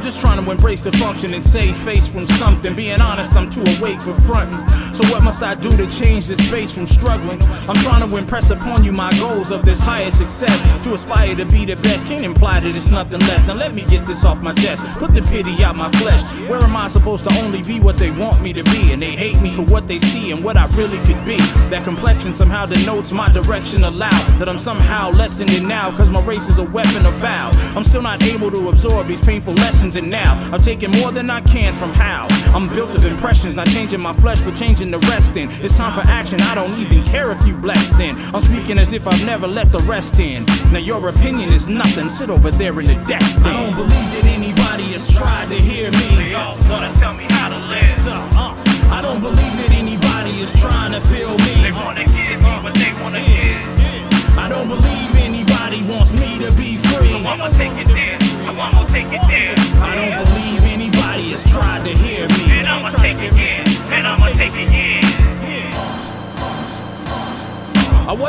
trying to embrace the function and save face from something. Being honest, I'm too awake for fronting. So what must I do to change this space from struggling? I'm trying to impress upon you my goals of this higher success. To aspire to be the best can't imply that it's nothing less. Now let me get this off my chest. Put the pity out my flesh. Where am I supposed to only be what they want me to be? And they hate me for what they see and what I really could be. That complexion somehow denotes my direction aloud. That I'm somehow lessening now, cause my race is a weapon of vow. I'm still not able to absorb these painful lessons, and now I'm taking more than I can from how. I'm built of impressions, not changing my flesh, but changing the rest in. It's time for action, I don't even care if you blessed in. I'm speaking as if I've never let the rest in. Now your opinion is nothing, sit over there in the desk. I don't believe that anybody has tried to hear me. They all wanna tell me how So I'ma take it there. I don't believe anybody has tried to hear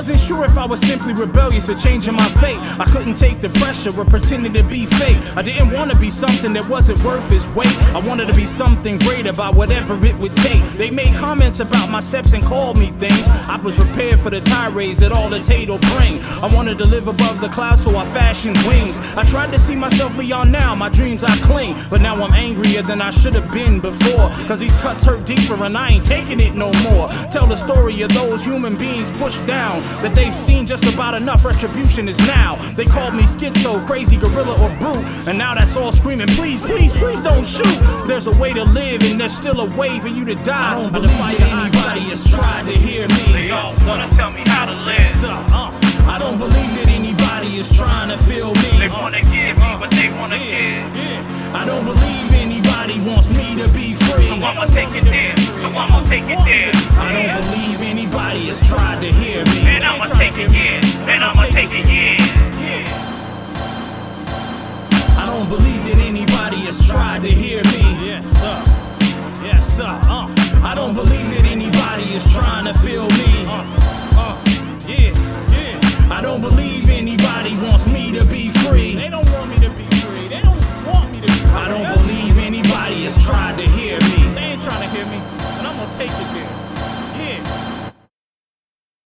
wasn't sure if I was simply rebellious or changing my fate. I couldn't take the pressure or pretending to be fake. I didn't want to be something that wasn't worth its weight. I wanted to be something great about whatever it would take. They made comments about my steps and called me things. I was prepared for the tirades that all this hate will bring. I wanted to live above the clouds, so I fashioned wings. I tried to see myself beyond now, my dreams I cling. But now I'm angrier than I should have been before. Cause these cuts hurt deeper and I ain't taking it no more. Tell the story of those human beings pushed down. That they've seen just about enough retribution is now. They called me schizo, crazy gorilla, or brute. And now that's all screaming, please, please, please don't shoot. There's a way to live and there's still a way for you to die. I don't believe that anybody has tried to hear me. They all wanna tell me how to live. Uh, I don't believe that anybody is trying to feel me. They wanna give me what they wanna give. I don't believe anybody wants me to be free. So I'ma take it there. So I'ma take it there. I don't believe anybody has tried to hear me take it. And I'ma take it, I don't believe that anybody has tried to hear me. Yes, sir. Yes, sir. Uh. I don't believe that anybody is trying to feel me. Uh, uh, yeah, yeah. I don't believe anybody wants me to be free. They don't want me to be free. They don't want me to be free. I don't believe anybody has tried to hear me. They ain't trying to hear me, and I'm gonna take it there.